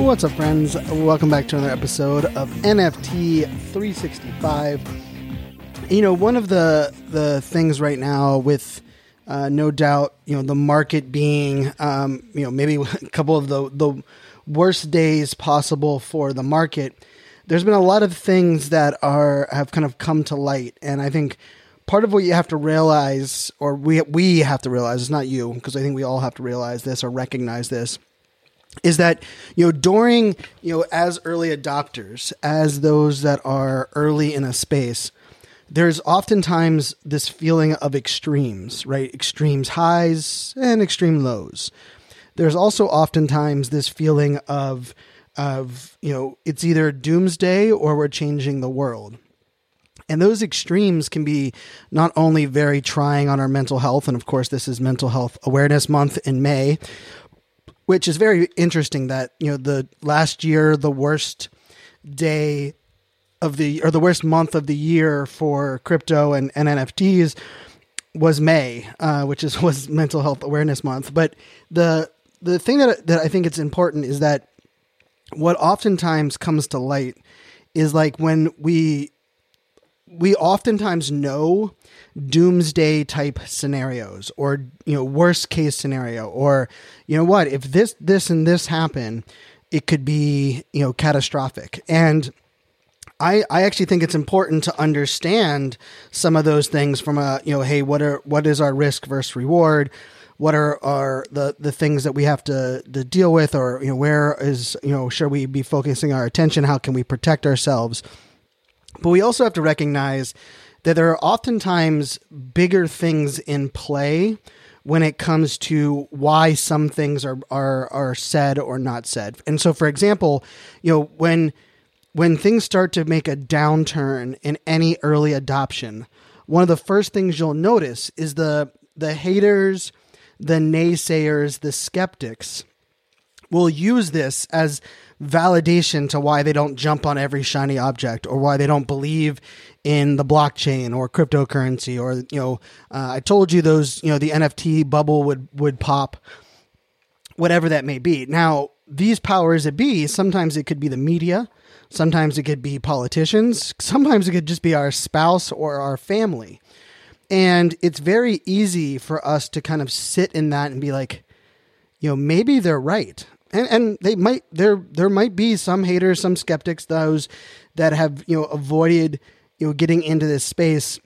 What's up, friends? Welcome back to another episode of NFT 365. You know, one of the the things right now, with uh, no doubt, you know, the market being, um, you know, maybe a couple of the the worst days possible for the market. There's been a lot of things that are have kind of come to light, and I think part of what you have to realize, or we we have to realize, it's not you, because I think we all have to realize this or recognize this is that you know during you know as early adopters as those that are early in a space there's oftentimes this feeling of extremes right? Extremes highs and extreme lows. There's also oftentimes this feeling of of you know it's either doomsday or we're changing the world. And those extremes can be not only very trying on our mental health and of course this is mental health awareness month in may which is very interesting that you know the last year the worst day of the or the worst month of the year for crypto and, and NFTs was May, uh, which is was Mental Health Awareness Month. But the the thing that that I think it's important is that what oftentimes comes to light is like when we we oftentimes know doomsday type scenarios or you know worst case scenario or you know what if this this and this happen it could be you know catastrophic. And I, I actually think it's important to understand some of those things from a you know hey what are what is our risk versus reward? What are, are the, the things that we have to, to deal with? Or you know where is you know should we be focusing our attention? How can we protect ourselves but we also have to recognize that there are oftentimes bigger things in play when it comes to why some things are, are are said or not said. And so for example, you know, when when things start to make a downturn in any early adoption, one of the first things you'll notice is the the haters, the naysayers, the skeptics will use this as validation to why they don't jump on every shiny object or why they don't believe in the blockchain or cryptocurrency or you know uh, I told you those you know the NFT bubble would would pop whatever that may be. Now, these powers that be, sometimes it could be the media, sometimes it could be politicians, sometimes it could just be our spouse or our family. And it's very easy for us to kind of sit in that and be like, you know, maybe they're right. And and they might there there might be some haters, some skeptics, those that have, you know, avoided, you know, getting into this space.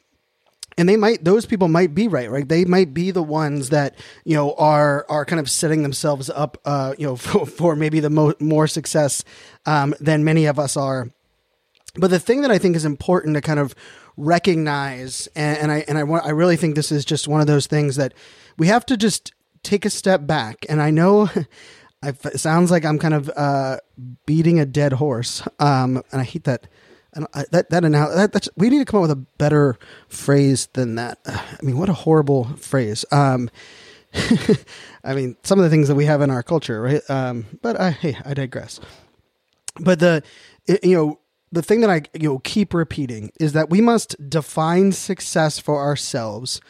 And they might those people might be right right? They might be the ones that you know are are kind of setting themselves up uh you know for, for maybe the mo- more success um than many of us are. But the thing that i think is important to kind of recognize and, and i and i want i really think this is just one of those things that we have to just take a step back. And i know It sounds like i'm kind of uh beating a dead horse um and i hate that and I, that that, now that that's we need to come up with a better phrase than that. I mean, what a horrible phrase. Um, I mean, some of the things that we have in our culture, right? Um, but I, hey, I digress. But the it, you know the thing that I you know keep repeating is that we must define success for ourselves.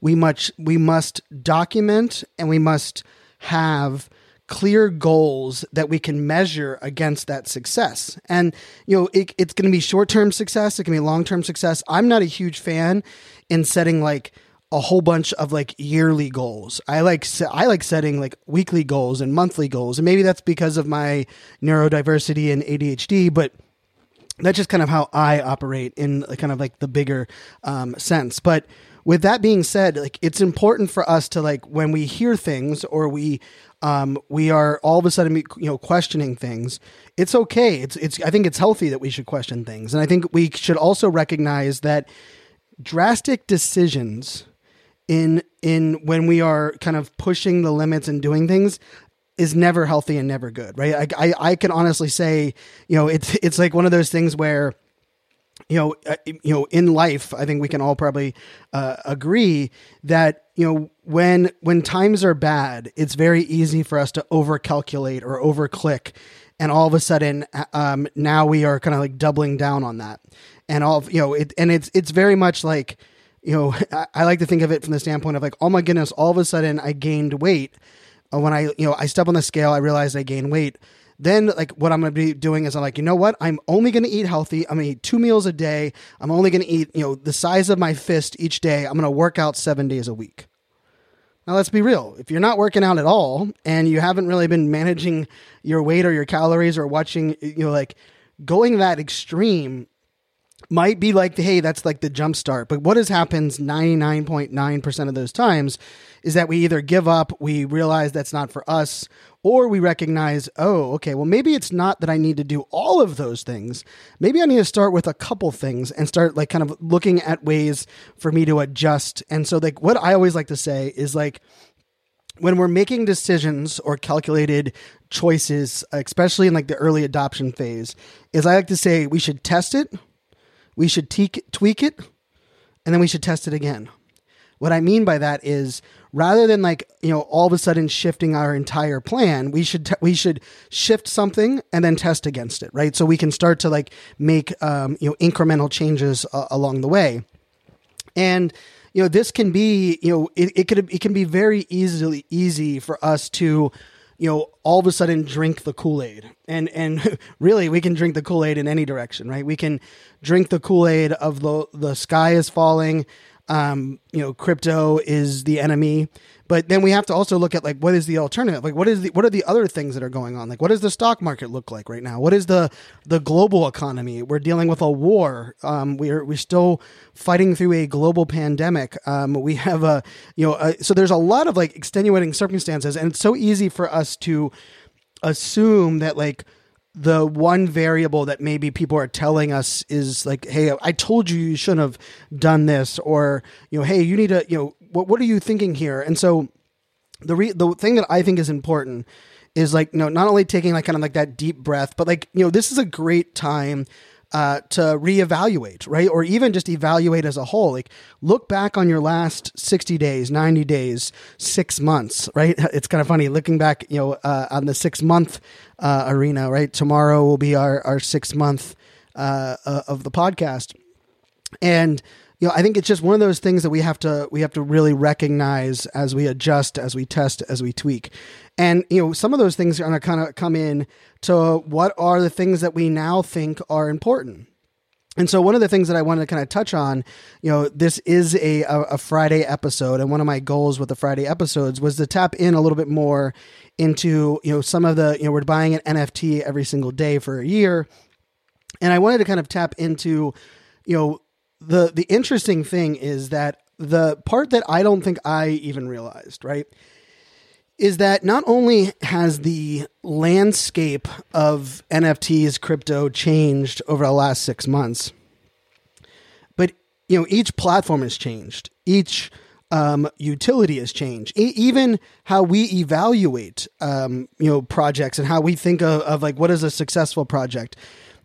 We must we must document and we must have clear goals that we can measure against that success. And, you know, it, it's going to be short term success, it can be long term success. I'm not a huge fan in setting like a whole bunch of like yearly goals. I like I like setting like weekly goals and monthly goals. And maybe that's because of my neurodiversity and ADHD, but that's just kind of how I operate in kind of like the bigger um, sense. But with that being said, like it's important for us to like when we hear things or we um, we are all of a sudden you know questioning things. It's okay. It's it's I think it's healthy that we should question things, and I think we should also recognize that drastic decisions in in when we are kind of pushing the limits and doing things is never healthy and never good, right? I, I, I can honestly say, you know, it's it's like one of those things where you know, uh, you know, in life, I think we can all probably uh, agree that you know when when times are bad, it's very easy for us to overcalculate or overclick, and all of a sudden, uh, um, now we are kind of like doubling down on that, and all of, you know, it and it's it's very much like you know, I, I like to think of it from the standpoint of like, oh my goodness, all of a sudden I gained weight. Uh, when I you know I step on the scale, I realize I gained weight then like what I'm going to be doing is I'm like, you know what? I'm only going to eat healthy. I'm going to eat two meals a day. I'm only going to eat, you know, the size of my fist each day. I'm going to work out 7 days a week. Now let's be real. If you're not working out at all and you haven't really been managing your weight or your calories or watching, you know, like going that extreme might be like, hey, that's like the jump start. But what has happens 99.9% of those times is that we either give up, we realize that's not for us, or we recognize, oh, okay, well, maybe it's not that I need to do all of those things. Maybe I need to start with a couple things and start like kind of looking at ways for me to adjust. And so, like, what I always like to say is like, when we're making decisions or calculated choices, especially in like the early adoption phase, is I like to say we should test it, we should tweak, tweak it, and then we should test it again. What I mean by that is rather than like, you know, all of a sudden shifting our entire plan, we should t- we should shift something and then test against it, right? So we can start to like make um, you know, incremental changes uh, along the way. And you know, this can be, you know, it, it could it can be very easily easy for us to you know, all of a sudden drink the Kool-Aid. And and really we can drink the Kool-Aid in any direction, right? We can drink the Kool-Aid of the the sky is falling, um, you know, crypto is the enemy. But then we have to also look at like what is the alternative? Like what is the what are the other things that are going on? Like what does the stock market look like right now? What is the the global economy? We're dealing with a war. Um, we're we're still fighting through a global pandemic. Um, we have a you know a, so there's a lot of like extenuating circumstances, and it's so easy for us to assume that like the one variable that maybe people are telling us is like, hey, I told you you shouldn't have done this, or you know, hey, you need to, you know, what what are you thinking here? And so the re- the thing that I think is important is like, you know, not only taking like kind of like that deep breath, but like, you know, this is a great time uh, to reevaluate, right? Or even just evaluate as a whole. Like, look back on your last 60 days, 90 days, six months, right? It's kind of funny looking back, you know, uh, on the six month uh, arena, right? Tomorrow will be our, our six month uh, uh, of the podcast. And, you know, I think it's just one of those things that we have to we have to really recognize as we adjust, as we test, as we tweak. And you know, some of those things are going to kind of come in to what are the things that we now think are important. And so, one of the things that I wanted to kind of touch on, you know, this is a, a, a, Friday episode, and one of my goals with the Friday episodes was to tap in a little bit more into, you know, some of the, you know, we're buying an NFT every single day for a year, and I wanted to kind of tap into, you know, the the interesting thing is that the part that I don't think I even realized, right, is that not only has the landscape of NFTs, crypto changed over the last six months, but you know each platform has changed, each um, utility has changed, e- even how we evaluate um, you know projects and how we think of, of like what is a successful project.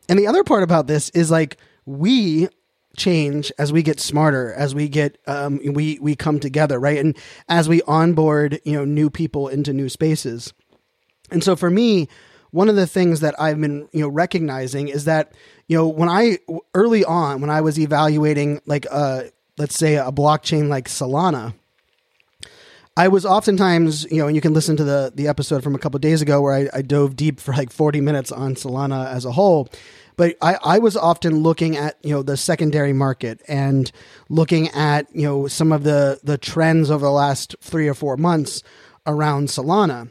And the other part about this is like we change as we get smarter as we get um, we we come together right and as we onboard you know new people into new spaces and so for me one of the things that i've been you know recognizing is that you know when i early on when i was evaluating like uh let's say a blockchain like solana I was oftentimes, you know, and you can listen to the the episode from a couple days ago where I, I, dove deep for like 40 minutes on Solana as a whole. But I, I was often looking at, you know, the secondary market and looking at, you know, some of the, the trends over the last three or four months around Solana.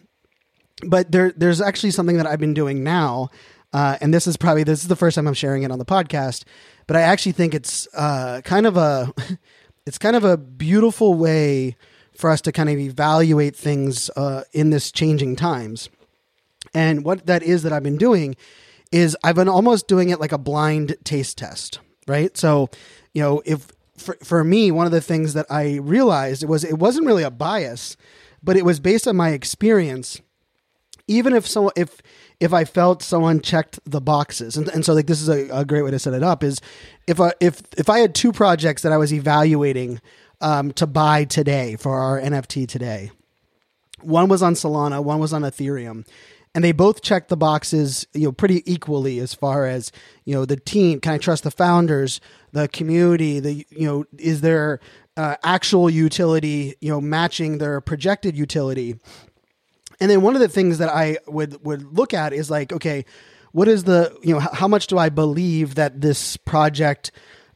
But there, there's actually something that I've been doing now. Uh, and this is probably, this is the first time I'm sharing it on the podcast, but I actually think it's uh, kind of a, it's kind of a beautiful way for us to kind of evaluate things uh, in this changing times. And what that is that I've been doing is I've been almost doing it like a blind taste test, right? So, you know, if for, for me, one of the things that I realized was it wasn't really a bias, but it was based on my experience. Even if so, if if I felt someone checked the boxes, and, and so like this is a, a great way to set it up is if I, if if I had two projects that I was evaluating um, to buy today for our NFT today, one was on Solana, one was on Ethereum, and they both checked the boxes, you know, pretty equally as far as you know the team. Can I trust the founders, the community? The you know, is there uh, actual utility, you know, matching their projected utility? And then one of the things that I would would look at is like, okay, what is the you know how much do I believe that this project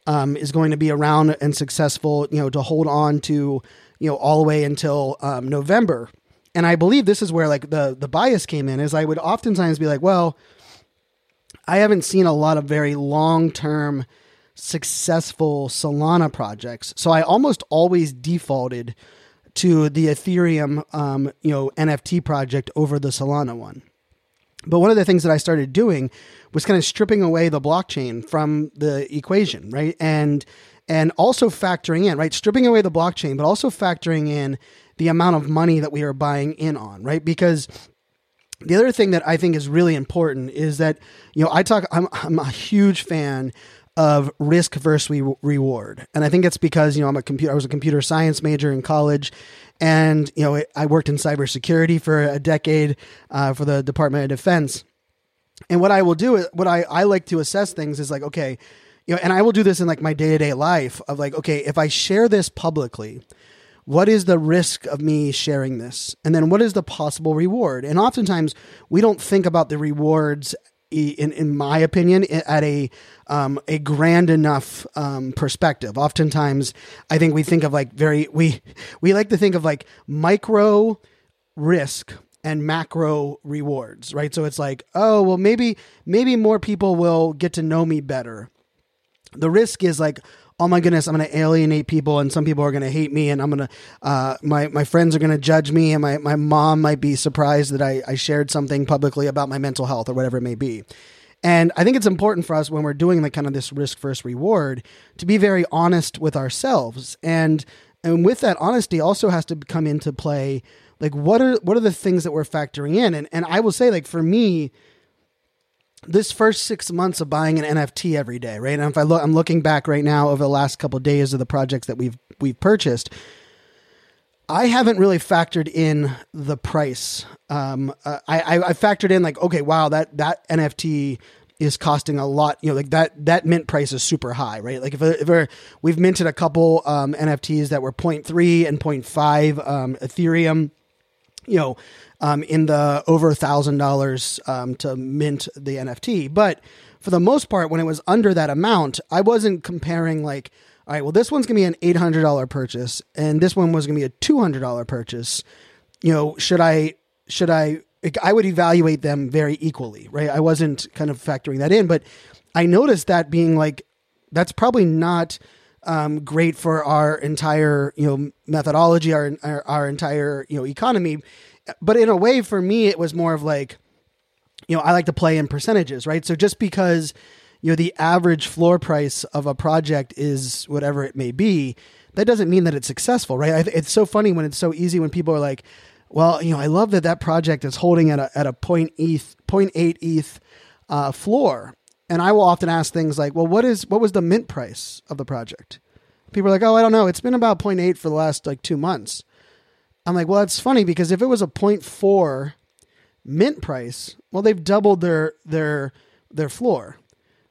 um, is going to be around and successful, you know, to hold on to, you know, all the way until um, November and I believe this is where like the the bias came in is I would oftentimes be like, well, I haven't seen a lot of very long term successful Solana projects, so I almost always defaulted to the Ethereum, um, you know, NFT project over the Solana one. But one of the things that I started doing was kind of stripping away the blockchain from the equation, right? And and also factoring in, right, stripping away the blockchain, but also factoring in the amount of money that we are buying in on, right? Because the other thing that I think is really important is that you know I talk I'm I'm a huge fan of risk versus re- reward, and I think it's because you know I'm a computer I was a computer science major in college, and you know I worked in cybersecurity for a decade uh, for the Department of Defense, and what I will do is, what I I like to assess things is like okay, you know, and I will do this in like my day to day life of like okay if I share this publicly what is the risk of me sharing this? And then what is the possible reward? And oftentimes we don't think about the rewards in, in my opinion, at a um, a grand enough um, perspective. Oftentimes, I think we think of like very we we like to think of like micro risk and macro rewards, right? So it's like, oh well, maybe maybe more people will get to know me better. The risk is like, oh my goodness, I'm going to alienate people, and some people are going to hate me, and I'm going to, uh, my my friends are going to judge me, and my my mom might be surprised that I, I shared something publicly about my mental health or whatever it may be. And I think it's important for us when we're doing like kind of this risk first reward to be very honest with ourselves, and and with that honesty also has to come into play. Like what are what are the things that we're factoring in? And and I will say like for me this first six months of buying an NFT every day, right? And if I look, I'm looking back right now over the last couple of days of the projects that we've we've purchased. I haven't really factored in the price. Um, uh, I, I factored in like, okay, wow, that that NFT is costing a lot. You know, like that that mint price is super high, right? Like if, if we've minted a couple um, NFTs that were 0.3 and 0.5 um, Ethereum, you know, um, in the over a thousand dollars um, to mint the NFT. But for the most part, when it was under that amount, I wasn't comparing like, all right, well, this one's gonna be an eight hundred dollar purchase, and this one was gonna be a two hundred dollar purchase. You know, should I should I? I would evaluate them very equally, right? I wasn't kind of factoring that in, but I noticed that being like, that's probably not um, great for our entire you know methodology, our, our our entire you know economy. But in a way for me it was more of like you know i like to play in percentages right? So just because you know the average floor price of a project is whatever it may be that doesn't mean that it's successful right? It's so funny when it's so easy when people are like well you know i love that that project is holding at a, at a point eth 0.8 eth uh, floor and i will often ask things like well what is what was the mint price of the project people are like oh i don't know it's been about 0.8 for the last like two months I'm like, well, that's funny because if it was a 0.4 mint price, well, they've doubled their their their floor.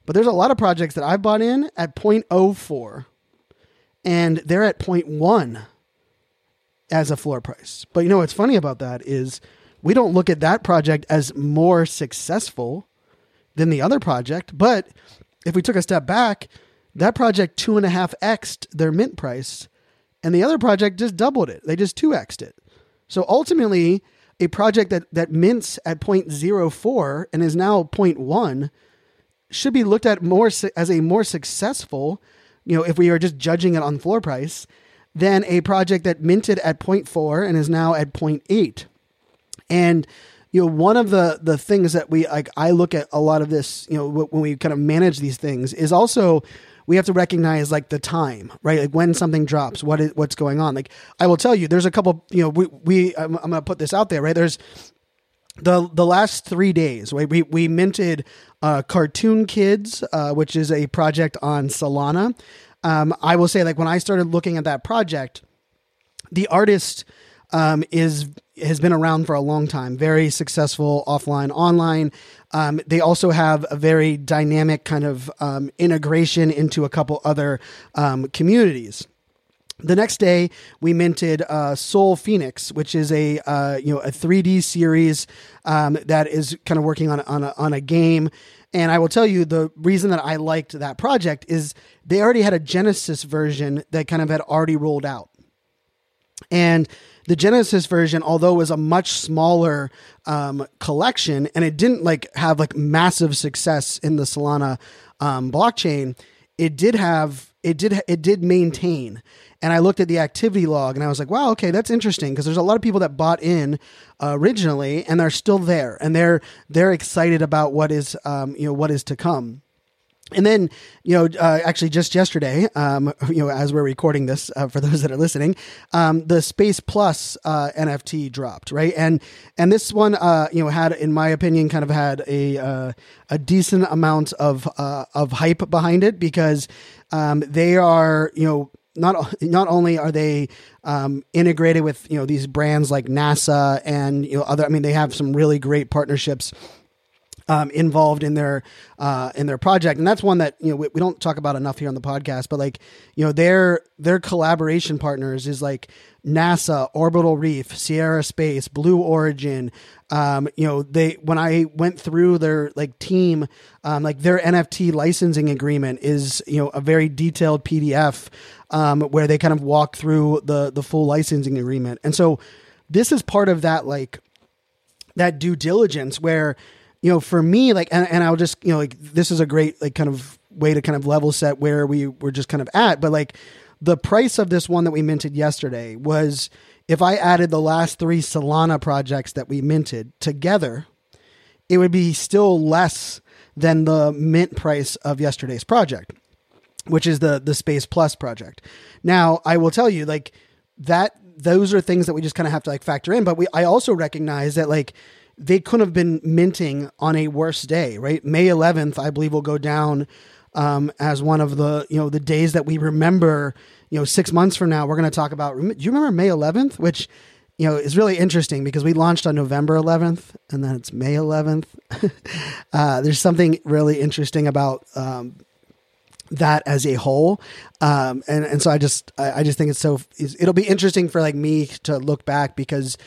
But there's a lot of projects that I've bought in at 0.04 and they're at 0.1 as a floor price. But you know what's funny about that is we don't look at that project as more successful than the other project. But if we took a step back, that project two and a half xed their mint price and the other project just doubled it. They just 2x'd it. So ultimately, a project that, that mints at 0.04 and is now 0.1 should be looked at more as a more successful you know, if we are just judging it on floor price, than a project that minted at 0.4 and is now at 0.8. And you know, one of the the things that we like, I look at a lot of this, you know, when we kind of manage these things, is also we have to recognize like the time, right? Like when something drops, what is what's going on. Like I will tell you, there's a couple, you know, we we I'm, I'm gonna put this out there, right? There's the the last three days, right? We we minted uh, Cartoon Kids, uh, which is a project on Solana. Um, I will say, like when I started looking at that project, the artist um, is has been around for a long time. Very successful offline, online. Um, they also have a very dynamic kind of um, integration into a couple other um, communities. The next day, we minted uh, Soul Phoenix, which is a uh, you know a 3D series um, that is kind of working on on a, on a game. And I will tell you the reason that I liked that project is they already had a Genesis version that kind of had already rolled out, and the Genesis version, although it was a much smaller um, collection and it didn't like have like massive success in the Solana um, blockchain, it did have it did it did maintain. And I looked at the activity log and I was like, wow, okay, that's interesting because there's a lot of people that bought in uh, originally and they're still there and they're they're excited about what is um, you know what is to come. And then, you know, uh, actually just yesterday, um, you know, as we're recording this, uh, for those that are listening, um, the Space Plus uh, NFT dropped, right? And and this one, uh, you know, had, in my opinion, kind of had a uh, a decent amount of uh, of hype behind it because um, they are, you know, not not only are they um, integrated with you know these brands like NASA and you know other, I mean, they have some really great partnerships um, involved in their uh, in their project, and that's one that you know we, we, don't talk about enough here on the podcast. But like you know their their collaboration partners is like NASA, Orbital Reef, Sierra Space, Blue Origin. Um, you know they when I went through their like team, um, like their NFT licensing agreement is you know a very detailed PDF um, where they kind of walk through the the full licensing agreement, and so this is part of that like that due diligence where you know, for me, like, and, and I'll just, you know, like, this is a great, like, kind of way to kind of level set where we were just kind of at. But like, the price of this one that we minted yesterday was if I added the last three Solana projects that we minted together, it would be still less than the mint price of yesterday's project, which is the the Space Plus project. Now, I will tell you, like, that those are things that we just kind of have to like factor in. But we, I also recognize that like they couldn't have been minting on a worse day, right? May 11th, I believe, will go down um, as one of the you know the days that we remember. You know, six months from now, we're going to talk about. Do you remember May 11th? Which you know is really interesting because we launched on November 11th, and then it's May 11th. uh, there's something really interesting about. Um, that as a whole um, and and so i just I, I just think it's so it'll be interesting for like me to look back because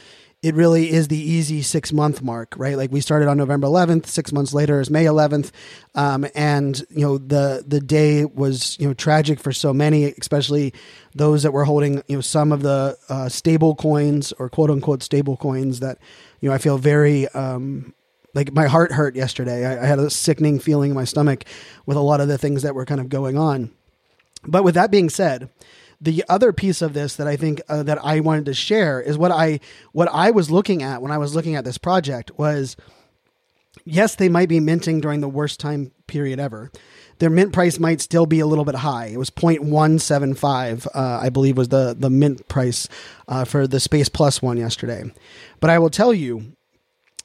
it really is the easy six month mark, right? Like we started on November 11th, six months later is May 11th, um, and you know the the day was you know tragic for so many, especially those that were holding you know some of the uh, stable coins or quote unquote stable coins that you know I feel very um, like my heart hurt yesterday. I, I had a sickening feeling in my stomach with a lot of the things that were kind of going on. But with that being said, the other piece of this that I think uh, that I wanted to share is what I what I was looking at when I was looking at this project was yes, they might be minting during the worst time period ever. Their mint price might still be a little bit high. It was 0.175, uh, I believe, was the the mint price uh, for the Space Plus one yesterday. But I will tell you,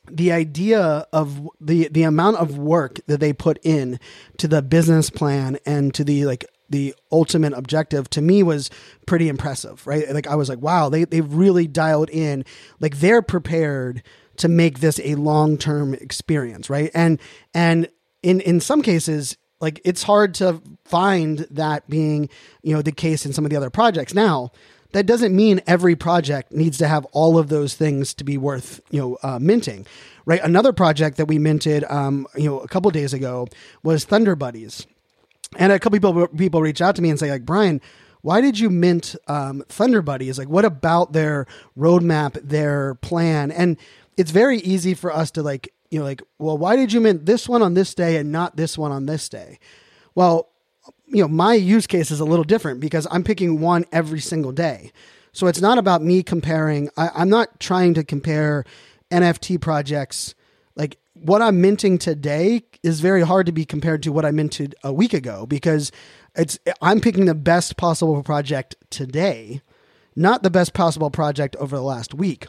the idea of the the amount of work that they put in to the business plan and to the like the ultimate objective to me was pretty impressive, right? Like I was like, wow, they they really dialed in, like they're prepared to make this a long term experience, right? And and in in some cases, like it's hard to find that being you know the case in some of the other projects. Now that doesn't mean every project needs to have all of those things to be worth you know uh, minting right another project that we minted um, you know a couple days ago was thunder buddies and a couple people people reach out to me and say like Brian, why did you mint um, Thunder Buddies? Like, what about their roadmap, their plan? And it's very easy for us to like you know like well why did you mint this one on this day and not this one on this day? Well, you know, my use case is a little different because I'm picking one every single day. So it's not about me comparing. I, I'm not trying to compare NFT projects. Like what I'm minting today is very hard to be compared to what I minted a week ago because it's I'm picking the best possible project today, not the best possible project over the last week.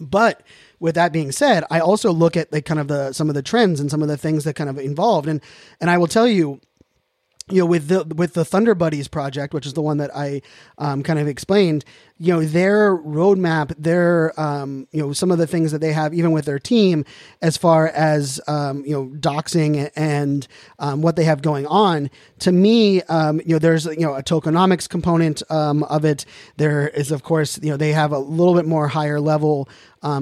But with that being said, I also look at like kind of the some of the trends and some of the things that kind of involved and and I will tell you you know with the with the Thunder Buddies project, which is the one that I um, kind of explained, you know their roadmap, their um, you know some of the things that they have, even with their team, as far as um, you know doxing and um, what they have going on. To me, um, you know there's you know a tokenomics component um, of it. There is of course you know they have a little bit more higher level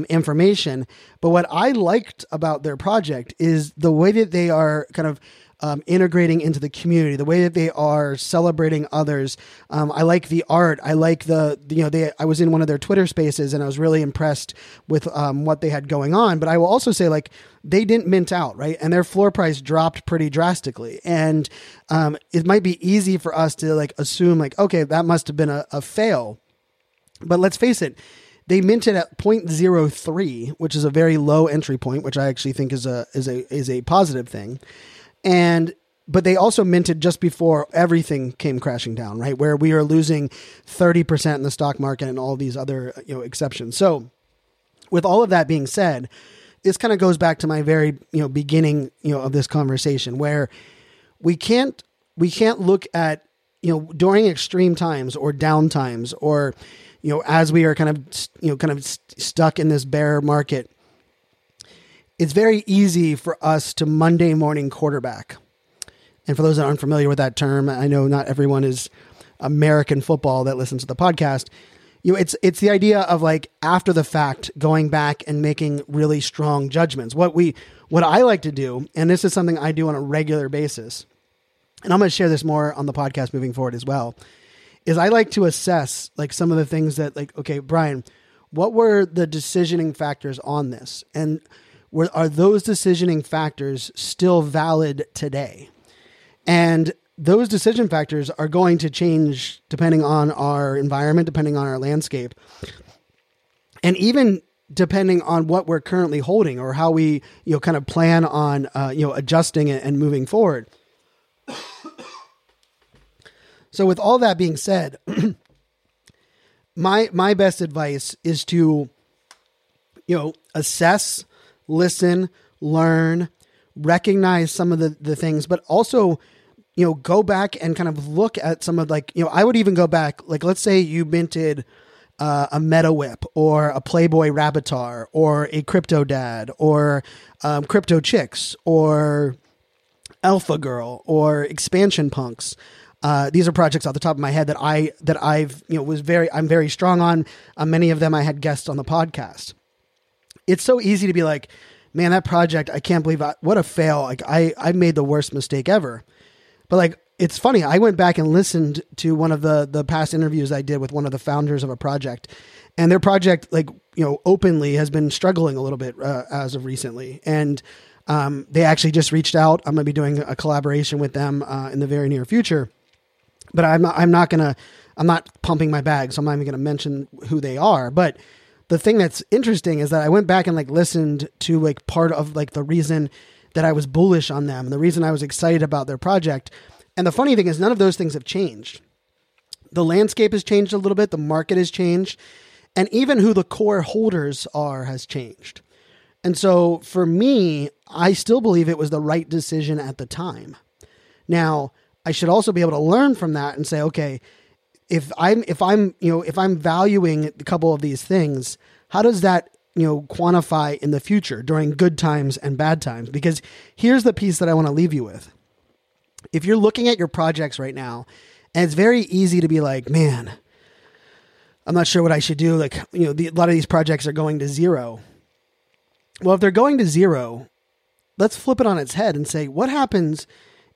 information. But what I liked about their project is the way that they are kind of um, integrating into the community, the way that they are celebrating others. Um, I like the art. I like the, you know, they, I was in one of their Twitter spaces and I was really impressed with um, what they had going on. But I will also say, like, they didn't mint out, right? And their floor price dropped pretty drastically. And um, it might be easy for us to, like, assume, like, okay, that must have been a, a fail. But let's face it, they minted at 0.03, which is a very low entry point, which I actually think is a is a is a positive thing and but they also minted just before everything came crashing down, right? Where we are losing 30% in the stock market and all these other, you know, exceptions. So, with all of that being said, this kind of goes back to my very, you know, beginning, you know, of this conversation where we can't we can't look at, you know, during extreme times or down times or you know, as we are kind of, you know, kind of st- stuck in this bear market, it's very easy for us to Monday morning quarterback. And for those that aren't familiar with that term, I know not everyone is American football that listens to the podcast. You know, it's it's the idea of like after the fact going back and making really strong judgments. What we what I like to do, and this is something I do on a regular basis, and I'm going to share this more on the podcast moving forward as well, is I like to assess like some of the things that like okay, Brian, what were the decisioning factors on this? And were, are those decisioning factors still valid today? And those decision factors are going to change depending on our environment, depending on our landscape, and even depending on what we're currently holding or how we, you know, kind of plan on, uh, you know, adjusting it and moving forward. so, with all that being said, my my best advice is to, you know, assess listen, learn, recognize some of the, the things, but also, you know, go back and kind of look at some of like, you know, I would even go back, like, let's say you minted uh, a Meta Whip or a Playboy Rabbitar or a Crypto Dad or um, Crypto Chicks or Alpha Girl or Expansion Punks. Uh, these are projects off the top of my head that I that I've you know was very I'm very strong on. Uh, many of them I had guests on the podcast it's so easy to be like, man, that project, I can't believe I, what a fail. Like I, I made the worst mistake ever. But like, it's funny. I went back and listened to one of the, the past interviews I did with one of the founders of a project and their project, like, you know, openly has been struggling a little bit uh, as of recently. And, um, they actually just reached out. I'm going to be doing a collaboration with them, uh, in the very near future, but I'm not, I'm not to, I'm not pumping my bag. So I'm not even going to mention who they are, but, the thing that's interesting is that I went back and like listened to like part of like the reason that I was bullish on them and the reason I was excited about their project. And the funny thing is none of those things have changed. The landscape has changed a little bit, the market has changed, and even who the core holders are has changed. And so for me, I still believe it was the right decision at the time. Now, I should also be able to learn from that and say, okay, if I'm if I'm you know if I'm valuing a couple of these things, how does that you know quantify in the future during good times and bad times? Because here's the piece that I want to leave you with. If you're looking at your projects right now, and it's very easy to be like, man, I'm not sure what I should do. Like you know, the, a lot of these projects are going to zero. Well, if they're going to zero, let's flip it on its head and say, what happens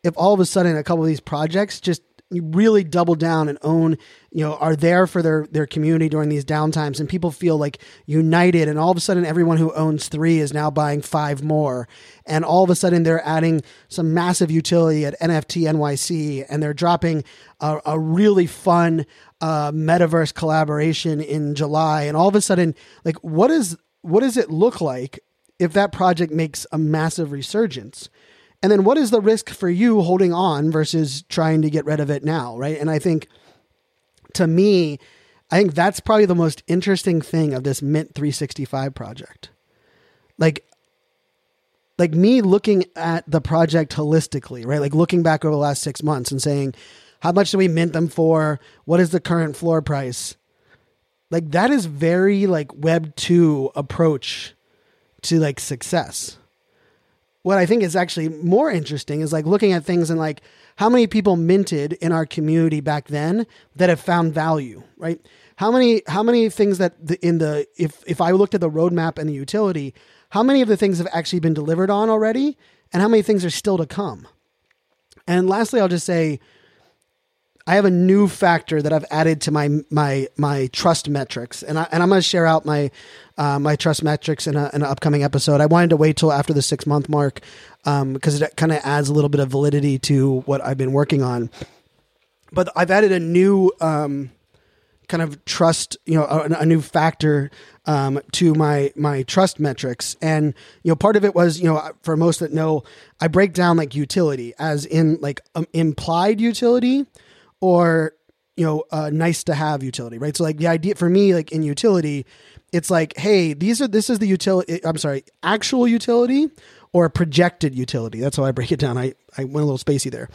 if all of a sudden a couple of these projects just really double down and own, you know, are there for their their community during these downtimes, and people feel like united, and all of a sudden, everyone who owns three is now buying five more, and all of a sudden, they're adding some massive utility at NFT NYC, and they're dropping a, a really fun uh, metaverse collaboration in July, and all of a sudden, like, what is what does it look like if that project makes a massive resurgence? And then what is the risk for you holding on versus trying to get rid of it now, right? And I think to me, I think that's probably the most interesting thing of this Mint 365 project. Like like me looking at the project holistically, right? Like looking back over the last 6 months and saying how much do we mint them for? What is the current floor price? Like that is very like web 2 approach to like success what I think is actually more interesting is like looking at things and like how many people minted in our community back then that have found value, right? How many how many things that the, in the if if I looked at the roadmap and the utility, how many of the things have actually been delivered on already, and how many things are still to come? And lastly, I'll just say I have a new factor that I've added to my my my trust metrics, and I and I'm going to share out my uh, my trust metrics in, a, in, an upcoming episode. I wanted to wait till after the six month mark because um, it kind of adds a little bit of validity to what I've been working on. But I've added a new um, kind of trust, you know, a, a new factor um, to my my trust metrics, and you know, part of it was, you know, for most that know, I break down like utility as in like um, implied utility or you know uh, nice to have utility right? So like the idea for me like in utility it's like hey these are this is the utility i'm sorry actual utility or projected utility? That's how i break it down. I, I went a little spacey there.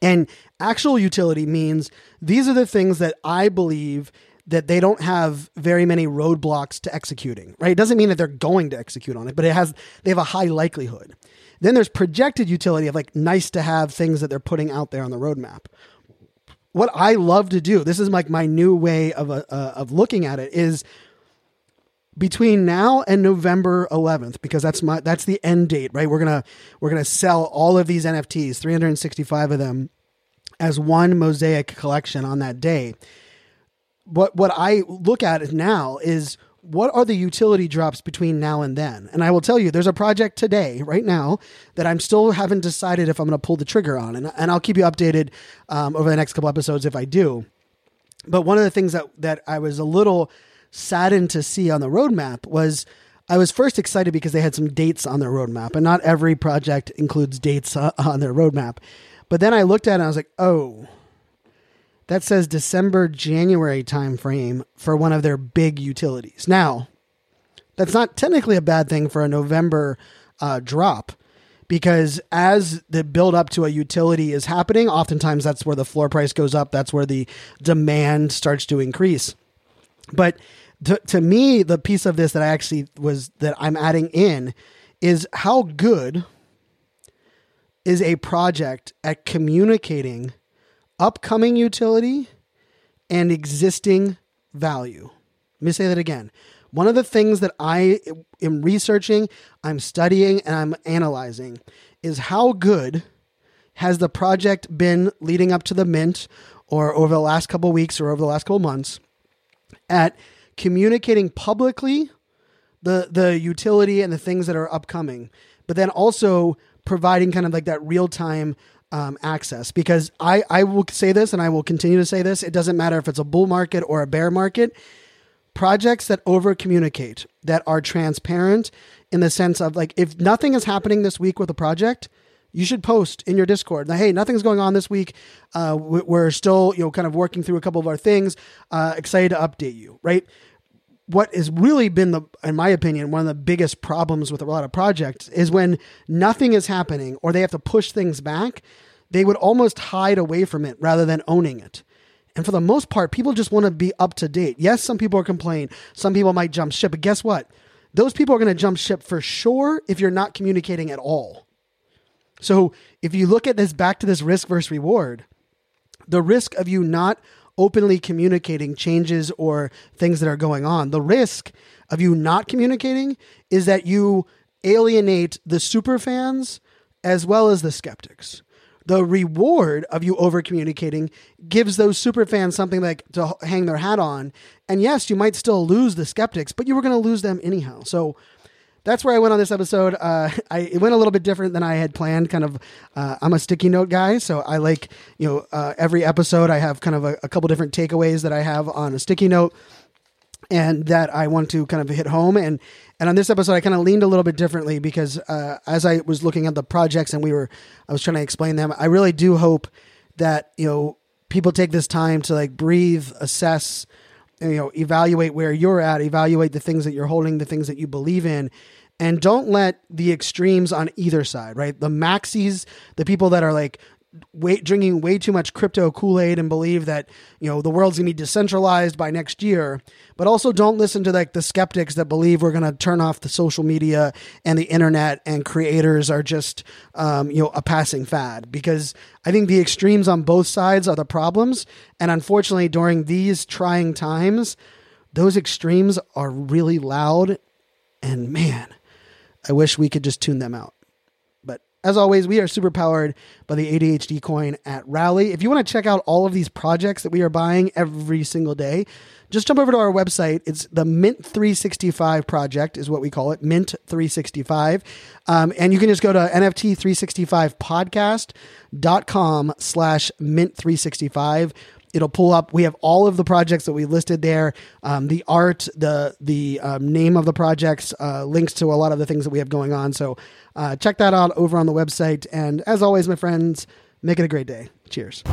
And actual utility means these are the things that i believe that they don't have very many roadblocks to executing right? It doesn't mean that they're going to execute on it but it has they have a high likelihood. Then there's projected utility of like nice to have things that they're putting out there on the roadmap what I love to do, this is like my new way of uh, uh, of looking at it is between now and November 11th because that's my that's the end date, right? We're going to we're going to sell all of these NFTs, 365 of them as one mosaic collection on that day. What what I look at now is what are the utility drops between now and then? And I will tell you, there's a project today, right now, that I'm still haven't decided if I'm going to pull the trigger on, and, and I'll keep you updated um, over the next couple episodes if I do. But one of the things that that I was a little saddened to see on the roadmap was I was first excited because they had some dates on their roadmap, and not every project includes dates uh, on their roadmap. But then I looked at it and I was like, oh, that says December January timeframe for one of their big utilities. Now, that's not technically a bad thing for a November uh, drop because as the build up to a utility is happening, oftentimes that's where the floor price goes up. That's where the demand starts to increase. But to, to me, the piece of this that I actually was that I'm adding in is how good is a project at communicating upcoming utility and existing value. Let me say that again. One of the things that I am researching, I'm studying, and I'm analyzing is how good has the project been leading up to the mint or over the last couple weeks or over the last couple months at communicating publicly the the utility and the things that are upcoming, but then also providing kind of like that real time um, access because I, I will say this and I will continue to say this. It doesn't matter if it's a bull market or a bear market. Projects that over communicate, that are transparent in the sense of like, if nothing is happening this week with a project, you should post in your Discord. Hey, nothing's going on this week. Uh, we're still, you know, kind of working through a couple of our things. Uh, excited to update you, right? What has really been the in my opinion one of the biggest problems with a lot of projects is when nothing is happening or they have to push things back they would almost hide away from it rather than owning it. And for the most part people just want to be up to date. Yes some people are complaining some people might jump ship but guess what? Those people are going to jump ship for sure if you're not communicating at all. So if you look at this back to this risk versus reward the risk of you not openly communicating changes or things that are going on. The risk of you not communicating is that you alienate the super fans as well as the skeptics. the reward of you over communicating gives those super fans something like to hang their hat on. And yes, you might still lose the skeptics, but you were going to lose them anyhow. So that's where I went on this episode. Uh, I it went a little bit different than I had planned. Kind of, uh, I'm a sticky note guy, so I like you know uh, every episode I have kind of a, a couple different takeaways that I have on a sticky note and that I want to kind of hit home. And and on this episode, I kind of leaned a little bit differently because uh, as I was looking at the projects and we were, I was trying to explain them. I really do hope that you know people take this time to like breathe, assess, you know, evaluate where you're at, evaluate the things that you're holding, the things that you believe in. And don't let the extremes on either side, right? The maxis, the people that are like, way, drinking way too much crypto Kool Aid and believe that you know the world's gonna be decentralized by next year. But also don't listen to like the skeptics that believe we're gonna turn off the social media and the internet and creators are just um, you know a passing fad. Because I think the extremes on both sides are the problems, and unfortunately during these trying times, those extremes are really loud. And I wish we could just tune them out. But as always, we are super powered by the ADHD coin at Rally. If you want to check out all of these projects that we are buying every single day, just jump over to our website. It's the Mint 365 project, is what we call it, Mint 365. Um, and you can just go to NFT365podcast.com slash Mint 365 it'll pull up. We have all of the projects that we listed there, um, the art, the the um, name of the projects, uh, links to a lot of the things that we have going on. So uh, check that out over on the website. And as always, my friends, make it a great day. Cheers.